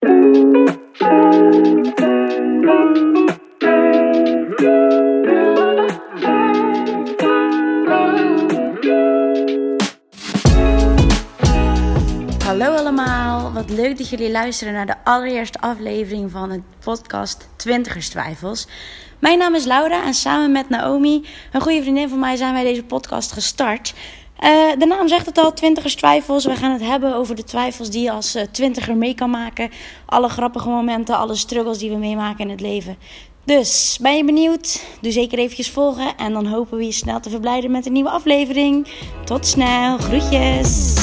Hallo allemaal, wat leuk dat jullie luisteren naar de allereerste aflevering van het podcast Twintigerstwijfels. Mijn naam is Laura en samen met Naomi, een goede vriendin van mij, zijn wij deze podcast gestart. Uh, de naam zegt het al, Twintigers Twijfels. We gaan het hebben over de twijfels die je als uh, twintiger mee kan maken. Alle grappige momenten, alle struggles die we meemaken in het leven. Dus, ben je benieuwd? Doe zeker eventjes volgen en dan hopen we je snel te verblijden met een nieuwe aflevering. Tot snel, groetjes!